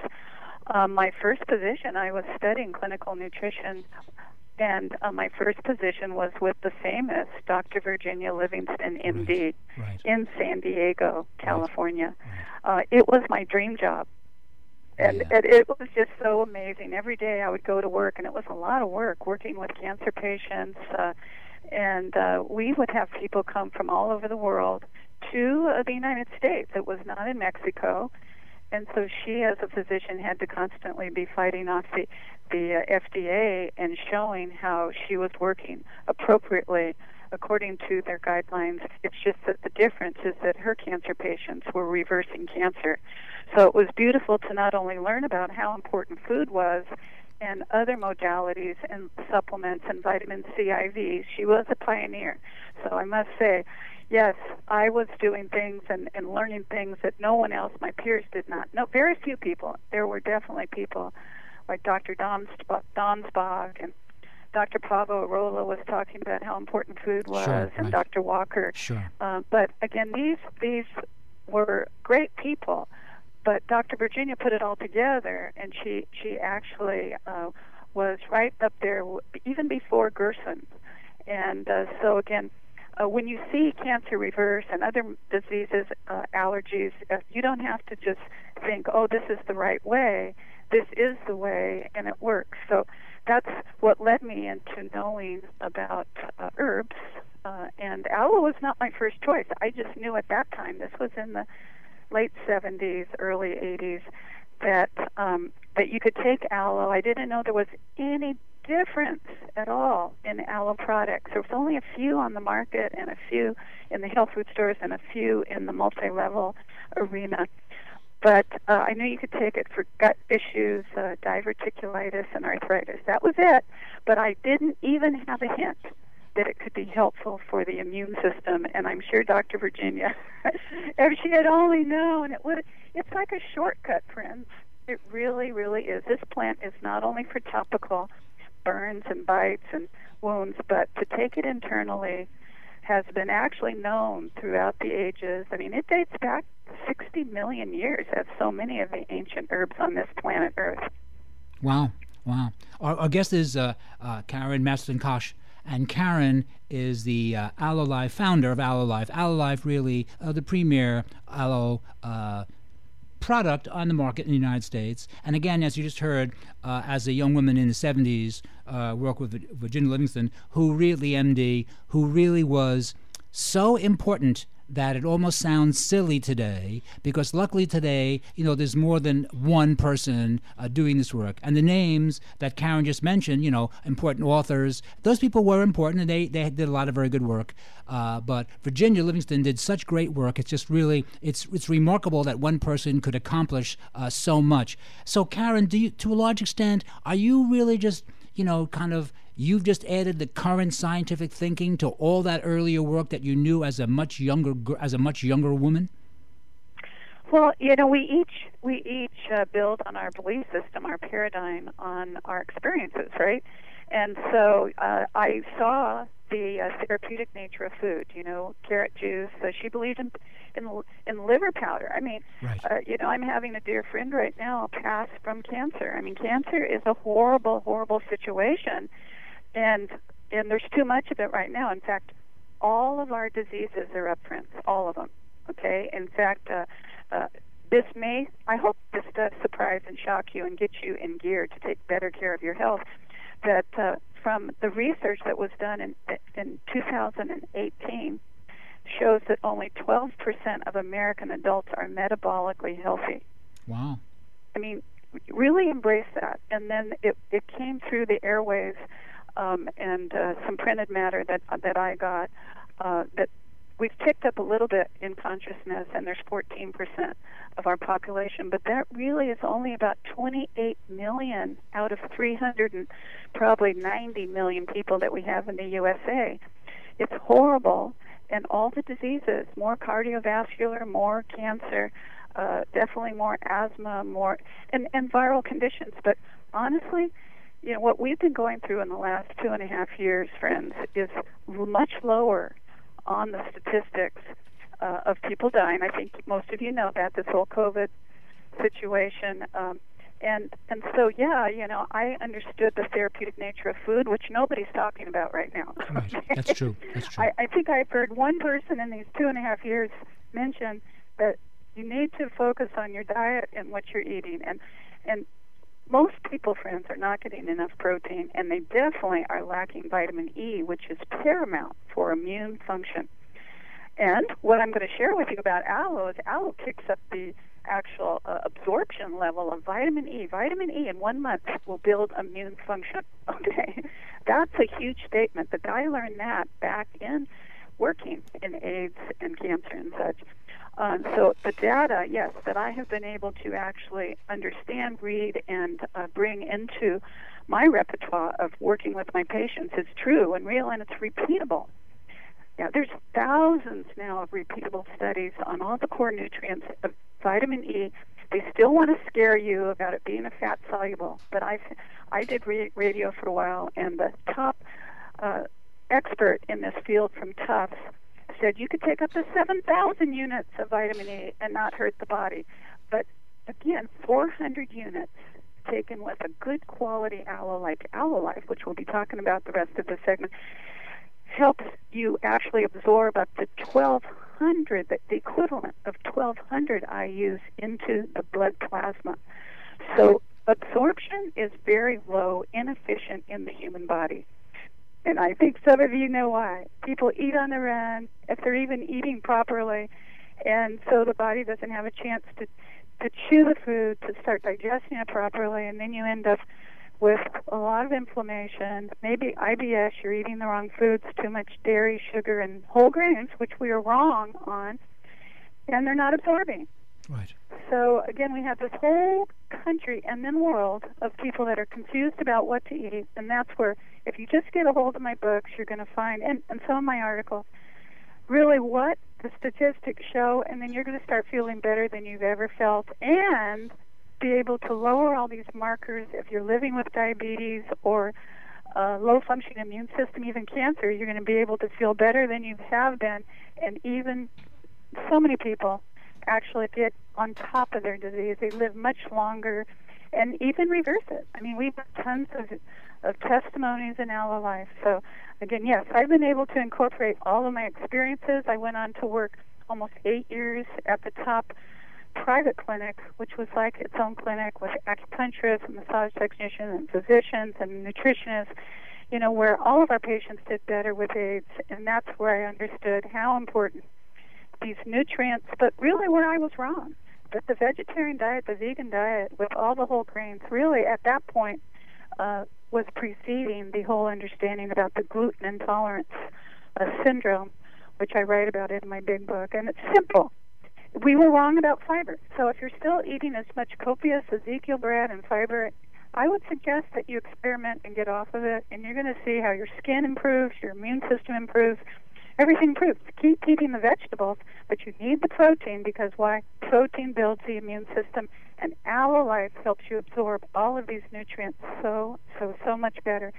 Um, my first position, I was studying clinical nutrition, and uh, my first position was with the famous Dr. Virginia Livingston, MD,
right. Right.
in San Diego, California. Right. Uh, it was my dream job and,
Yeah.
and it was just so amazing. Every day I would go to work, and it was a lot of work working with cancer patients. Uh, and uh, we would have people come from all over the world to uh, the United States. It was not in Mexico, and so she, as a physician, had to constantly be fighting off the the uh, FDA and showing how she was working appropriately according to their guidelines. It's just that the difference is that her cancer patients were reversing cancer. So it was beautiful to not only learn about how important food was and other modalities and supplements and vitamin C IVs. She was a pioneer. So I must say, yes, I was doing things and, and learning things that no one else, my peers, did not. No, very few people. There were definitely people like Dr. Donsbach, Donsbach and Dr. Paavo Airola was talking about how important food was,
Sure,
and
right.
Dr. Walker.
Sure.
Uh, but again, these these were great people, but Dr. Virginia put it all together, and she she actually uh, was right up there w- even before Gerson. And uh, so again, uh, when you see cancer reverse and other diseases, uh, allergies, uh, you don't have to just think, oh, this is the right way. This is the way, and it works. So that's what led me into knowing about uh, herbs. Uh, and aloe was not my first choice. I just knew at that time, this was in the late 70s, early 80s, that um, that you could take aloe. I didn't know there was any difference at all in aloe products. There was only a few on the market and a few in the health food stores and a few in the multi-level arena. But uh, I knew you could take it for gut issues, uh, diverticulitis, and arthritis. That was it. But I didn't even have a hint that it could be helpful for the immune system. And I'm sure Dr. Virginia, if she had only known, it would. It's like a shortcut, friends. It really, really is. This plant is not only for topical burns and bites and wounds, but to take it internally has been actually known throughout the ages. I mean, it dates back 60 million years, as so many of the ancient herbs on this planet Earth.
Wow, wow. Our, our guest is uh, uh, Karen Masterson Koch, and Karen is the uh, Aloe Life founder of Aloe Life. Aloe Life, really, uh, the premier aloe uh, product on the market in the United States. And again, as you just heard, uh, as a young woman in the 70s, uh, with Virginia Livingston, who really, MD, who really was so important that it almost sounds silly today because luckily today you know there's more than one person uh, doing this work. And the names that karen just mentioned you know important authors those people were important and they, they did a lot of very good work. Uh, but virginia livingston did such great work. It's just really it's it's remarkable that one person could accomplish uh, so much. So karen do you to a large extent are you really just you know kind of you've just added the current scientific thinking to all that earlier work that you knew as a much younger as a much younger woman
Well, you know, we each we each uh, build on our belief system, our paradigm, on our experiences, right? And so uh, I saw the uh, therapeutic nature of food. You know, carrot juice. Uh, she believed in in in liver powder. I mean,
Right.
uh, you know, I'm having a dear friend right now pass from cancer. I mean, cancer is a horrible, horrible situation, and and there's too much of it right now. In fact, all of our diseases are up, friends. All of them. Okay. In fact, uh, uh, this may, I hope this does surprise and shock you and get you in gear to take better care of your health. That uh, from the research that was done in, in 2018 shows that only 12% of American adults are metabolically healthy.
wow
I mean, really embrace that. And then it, it came through the airwaves um, and uh, some printed matter that that I got uh, that we've ticked up a little bit in consciousness, and there's 14% of our population, but that really is only about 28 million out of 300 and probably 90 million people that we have in the USA. It's horrible, and all the diseases, more cardiovascular, more cancer, uh, definitely more asthma, more and, and viral conditions. But honestly, you know what we've been going through in the last two and a half years, friends, is much lower on the statistics uh, of people dying. I think most of you know that this whole COVID situation. Um, and and so yeah, you know, I understood the therapeutic nature of food, which nobody's talking about right now.
Right. That's true. That's true.
I, I think I've heard one person in these two and a half years mention that you need to focus on your diet and what you're eating. And And most people, friends, are not getting enough protein, and they definitely are lacking vitamin E, which is paramount for immune function. And what I'm going to share with you about aloe is aloe kicks up the actual uh, absorption level of vitamin E. Vitamin E in one month will build immune function. Okay, that's a huge statement. But I learned that back in working in AIDS and cancer and such. Uh, so the data, yes, that I have been able to actually understand, read, and uh, bring into my repertoire of working with my patients is true and real, and it's repeatable. Yeah, there's thousands now of repeatable studies on all the core nutrients of vitamin E. They still want to scare you about it being a fat soluble, but I, I did radio for a while, and the top uh, expert in this field from Tufts said you could take up to 7,000 units of vitamin E and not hurt the body. But again, 400 units taken with a good quality aloe like aloe life, which we'll be talking about the rest of the segment, helps you actually absorb up to 1,200, the equivalent of 1,200 IUs into the blood plasma. So absorption is very low, inefficient in the human body. And I think some of you know why. People eat on the run, if they're even eating properly, and so the body doesn't have a chance to to chew the food, to start digesting it properly, and then you end up with a lot of inflammation, maybe IBS, you're eating the wrong foods, too much dairy, sugar, and whole grains, which we are wrong on, and they're not absorbing.
Right.
So again, we have this whole country and then world of people that are confused about what to eat, and that's where, if you just get a hold of my books, you're going to find, and, and some of my articles, really what the statistics show, and then you're going to start feeling better than you've ever felt, and be able to lower all these markers if you're living with diabetes or a low functioning immune system, even cancer, you're going to be able to feel better than you have been, and even so many people actually get on top of their disease. They live much longer and even reverse it. I mean, we've tons of, of testimonies in our life. So, again, yes, I've been able to incorporate all of my experiences. I went on to work almost eight years at the top private clinic, which was like its own clinic with acupuncturists massage technicians and physicians and nutritionists, you know, where all of our patients did better with AIDS. And that's where I understood how important these nutrients, but really where I was wrong. That the vegetarian diet, the vegan diet, with all the whole grains, really at that point uh, was preceding the whole understanding about the gluten intolerance uh, syndrome, which I write about in my big book. And it's simple. We were wrong about fiber. So if you're still eating as much copious Ezekiel bread and fiber, I would suggest that you experiment and get off of it, and you're going to see how your skin improves, your immune system improves, everything improves. Keep eating the vegetables, but you need the protein because why? Protein builds the immune system, and Aloe Life helps you absorb all of these nutrients so, so, so much better.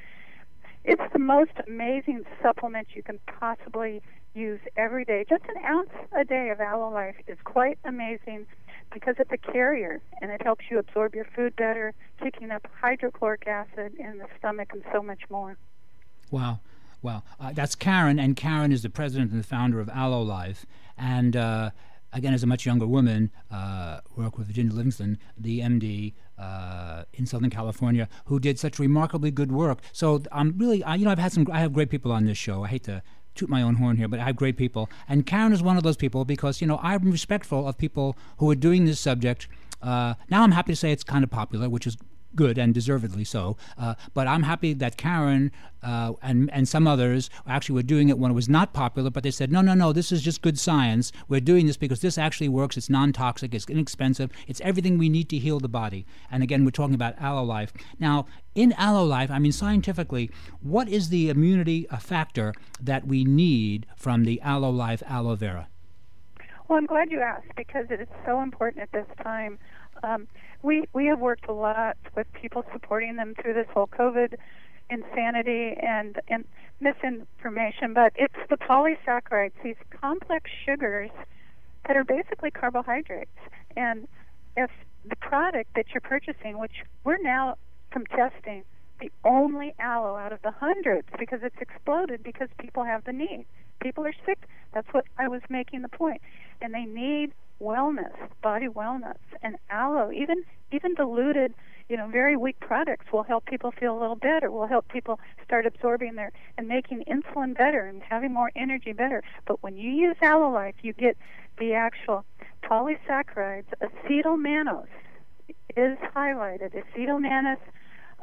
It's the most amazing supplement you can possibly use every day. Just an ounce a day of Aloe Life is quite amazing because it's a carrier and it helps you absorb your food better, kicking up hydrochloric acid in the stomach and so much more.
Wow. Well, uh, that's Karen, and Karen is the president and the founder of Aloe Life. And uh, again, as a much younger woman, uh, worked with Virginia Livingston, the MD uh, in Southern California, who did such remarkably good work. So I'm really, I, you know, I've had some, I have great people on this show. I hate to toot my own horn here, but I have great people. And Karen is one of those people because, you know, I'm respectful of people who are doing this subject. Uh, now I'm happy to say it's kind of popular, which is good and deservedly so. Uh, but I'm happy that Karen uh, and and some others actually were doing it when it was not popular. But they said, no, no, no, this is just good science. We're doing this because this actually works. It's non-toxic. It's inexpensive. It's everything we need to heal the body. And again, we're talking about aloe life now. In aloe life, I mean scientifically, what is the immunity factor that we need from the aloe life aloe vera?
Well, I'm glad you asked because it is so important at this time. Um, we we have worked a lot with people supporting them through this whole COVID insanity and and misinformation, but it's the polysaccharides, these complex sugars that are basically carbohydrates. And if the product that you're purchasing, which we're now from testing, the only aloe out of the hundreds because it's exploded because people have the need. People are sick. That's what I was making the point. And they need wellness, body wellness, and aloe, even even diluted, you know, very weak products will help people feel a little better. Will help people start absorbing their and making insulin better and having more energy better. But when you use Aloe Life, you get the actual polysaccharides, acetyl mannose is highlighted, acetyl mannose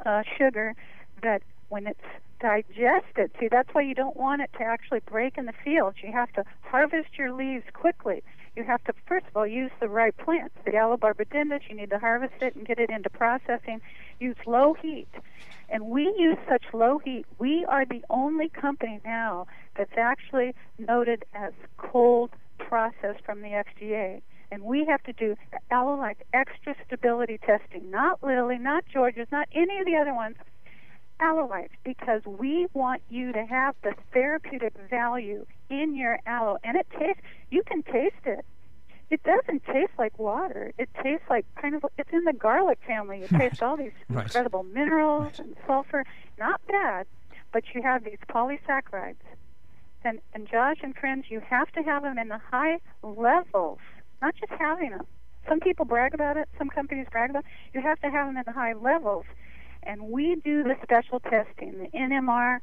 uh, sugar that when it's digested, see that's why you don't want it to actually break in the fields. You have to harvest your leaves quickly you have to first of all use the right plants. The aloe barbadensis, you need to harvest it and get it into processing. Use low heat. And we use such low heat. We are the only company now that's actually noted as cold processed from the FDA. And we have to do Aloe extra stability testing, not Lily, not George's, not any of the other ones. Aloe because we want you to have the therapeutic value in your aloe, and it tastes. You can taste it. It doesn't taste like water. It tastes like kind of. It's in the garlic family. You taste all these right. incredible minerals right. and sulfur. Not bad, but you have these polysaccharides. And and Josh and friends, you have to have them in the high levels, not just having them. Some people brag about it. Some companies brag about. it. You have to have them in the high levels and we do the special testing, the NMR,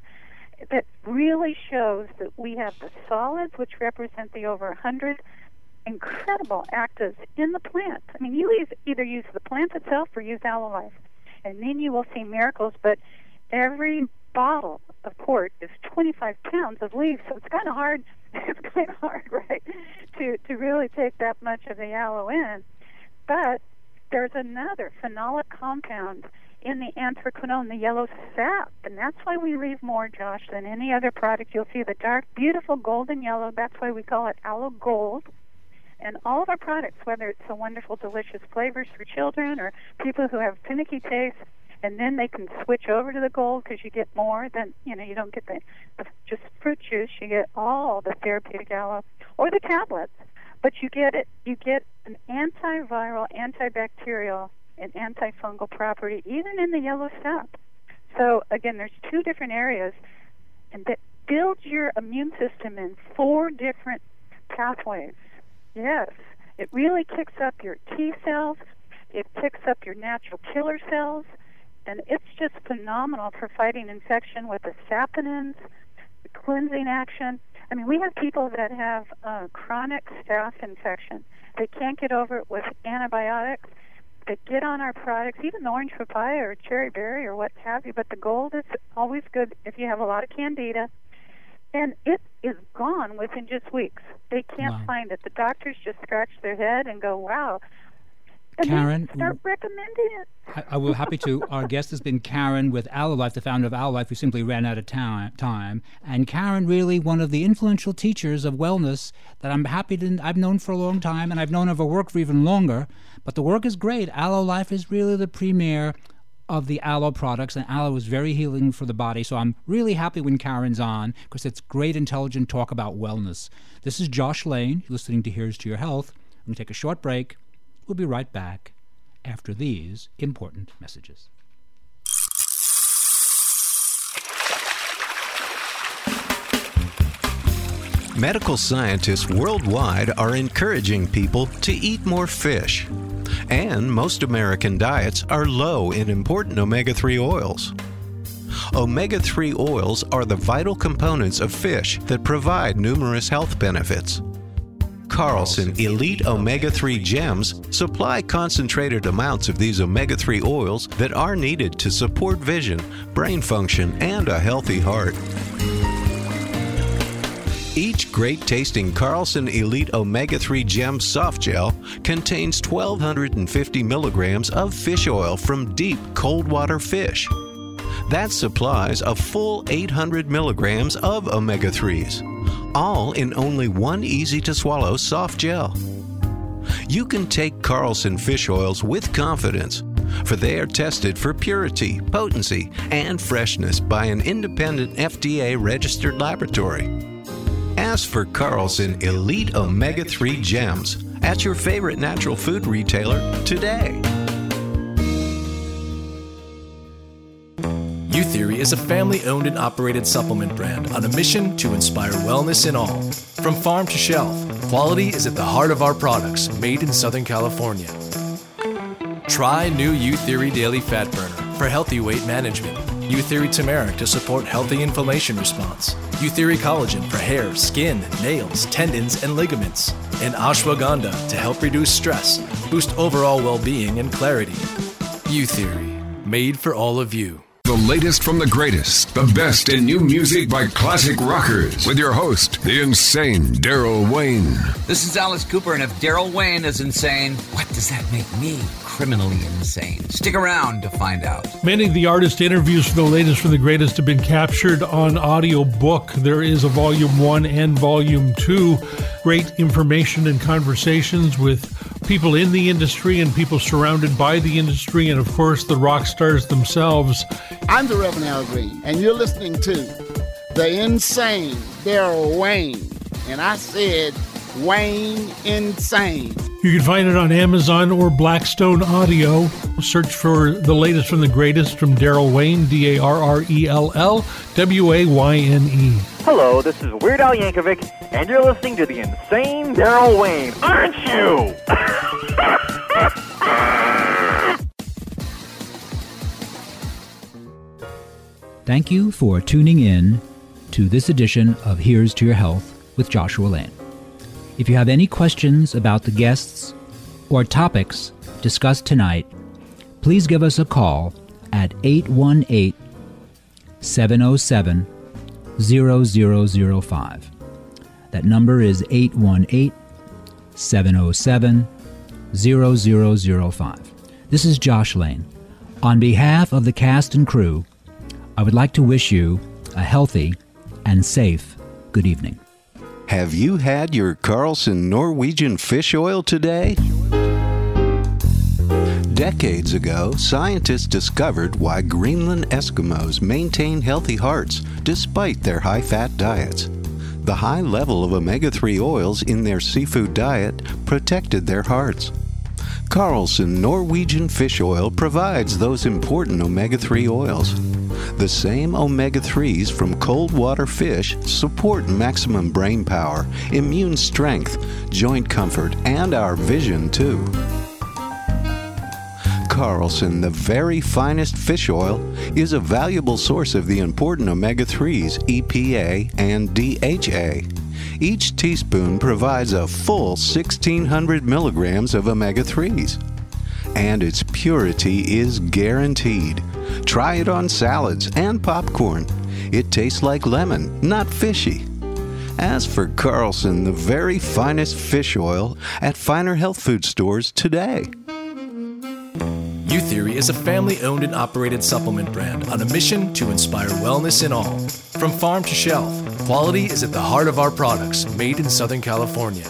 that really shows that we have the solids, which represent the over 100 incredible actives in the plant. I mean, you either use the plant itself or use Aloe Life, and then you will see miracles. But every bottle of port is 25 pounds of leaves, so it's kind of hard. It's kind of hard, right, to to really take that much of the aloe in. But there's another phenolic compound in the anthraquinone, the yellow sap, and that's why we leave more, Josh, than any other product. You'll see the dark, beautiful golden yellow. That's why we call it aloe gold. And all of our products, whether it's the wonderful, delicious flavors for children or people who have finicky taste, and then they can switch over to the gold because you get more than you know. You don't get the, the just fruit juice. You get all the therapeutic aloe or the tablets, but you get it. You get an antiviral, antibacterial an antifungal property, even in the yellow sap. So again, there's two different areas, and that builds your immune system in four different pathways. Yes, it really kicks up your T cells. It picks up your natural killer cells, and it's just phenomenal for fighting infection with the saponins, the cleansing action. I mean, we have people that have uh, chronic staph infection. They can't get over it with antibiotics that get on our products, even the orange papaya or cherry berry or what have you. But the gold is always good if you have a lot of candida. And it is gone within just weeks. They can't wow. find it. The doctors just scratch their head and go, wow,
Karen,
start recommending it.
I, I will happy to. Our guest has been Karen with Aloe Life, the founder of Aloe Life, who simply ran out of time. time. And Karen, really one of the influential teachers of wellness that I'm happy to. I've known for a long time, and I've known of her work for even longer. But the work is great. Aloe Life is really the premier of the aloe products, and aloe is very healing for the body. So I'm really happy when Karen's on because it's great, intelligent talk about wellness. This is Josh Lane, listening to Here's to Your Health. I'm going to take a short break. We'll be right back after these important messages.
Medical scientists worldwide are encouraging people to eat more fish. And most American diets are low in important omega 3 oils. Omega 3 oils are the vital components of fish that provide numerous health benefits. Carlson Elite Omega 3 Gems supply concentrated amounts of these omega 3 oils that are needed to support vision, brain function, and a healthy heart. Each great tasting Carlson Elite Omega 3 Gem Soft Gel contains 1,250 milligrams of fish oil from deep cold water fish. That supplies a full 800 milligrams of omega 3s all in only one easy to swallow soft gel. You can take Carlson fish oils with confidence, for they are tested for purity, potency, and freshness by an independent FDA registered laboratory. Ask for Carlson Elite Omega 3 Gems at your favorite natural food retailer today.
Theory is a family owned and operated supplement brand on a mission to inspire wellness in all. From farm to shelf, quality is at the heart of our products made in Southern California. Try new Youtheory Daily Fat Burner for healthy weight management. Youtheory Turmeric to support healthy inflammation response. Youtheory Collagen for hair, skin, nails, tendons, and ligaments. And Ashwagandha to help reduce stress, boost overall well being, and clarity. Youtheory, made for all of you.
The latest from the greatest, the best in new music by classic rockers, with your host, the insane Darrell Wayne.
This is Alice Cooper, and if Darrell Wayne is insane, what does that make me? Criminally insane. Stick around to find out.
Many of the artist interviews for the latest from the greatest have been captured on audio book. There is a volume one and volume two. Great information and conversations with people in the industry and people surrounded by the industry, and of course, the rock stars themselves.
I'm the Reverend Al Green, and you're listening to the insane Darrell Wayne. And I said, Wayne Insane.
You can find it on Amazon or Blackstone Audio. Search for the latest from the greatest from Darrell Wayne, D A R R E L L W A Y N E.
Hello, this is Weird Al Yankovic, and you're listening to the insane Darrell Wayne, aren't you?
Thank you for tuning in to this edition of Here's to Your Health with Joshua Lane. If you have any questions about the guests or topics discussed tonight, please give us a call at 818 707 0005. That number is 818 707 0005. This is Josh Lane. On behalf of the cast and crew, I would like to wish you a healthy and safe good evening.
Have you had your Carlson Norwegian fish oil today? Decades ago, scientists discovered why Greenland Eskimos maintain healthy hearts despite their high fat diets. The high level of omega 3 oils in their seafood diet protected their hearts. Carlson Norwegian fish oil provides those important omega 3 oils. The same omega 3s from cold water fish support maximum brain power, immune strength, joint comfort, and our vision too. Carlson, the very finest fish oil, is a valuable source of the important omega 3s, EPA and DHA. Each teaspoon provides a full 1600 milligrams of omega 3s. And its purity is guaranteed. Try it on salads and popcorn. It tastes like lemon, not fishy. As for Carlson, the very finest fish oil at finer health food stores today.
Youtheory is a family owned and operated supplement brand on a mission to inspire wellness in all. From farm to shelf, quality is at the heart of our products made in Southern California.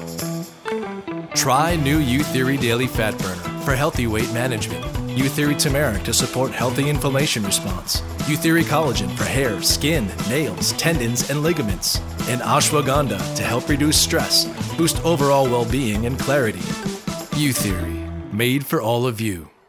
Try new Youtheory Daily Fat Burner for healthy weight management. Youtheory Turmeric to support healthy inflammation response. Youtheory Collagen for hair, skin, nails, tendons, and ligaments. And Ashwagandha to help reduce stress, boost overall well being, and clarity. Youtheory, made for all of you.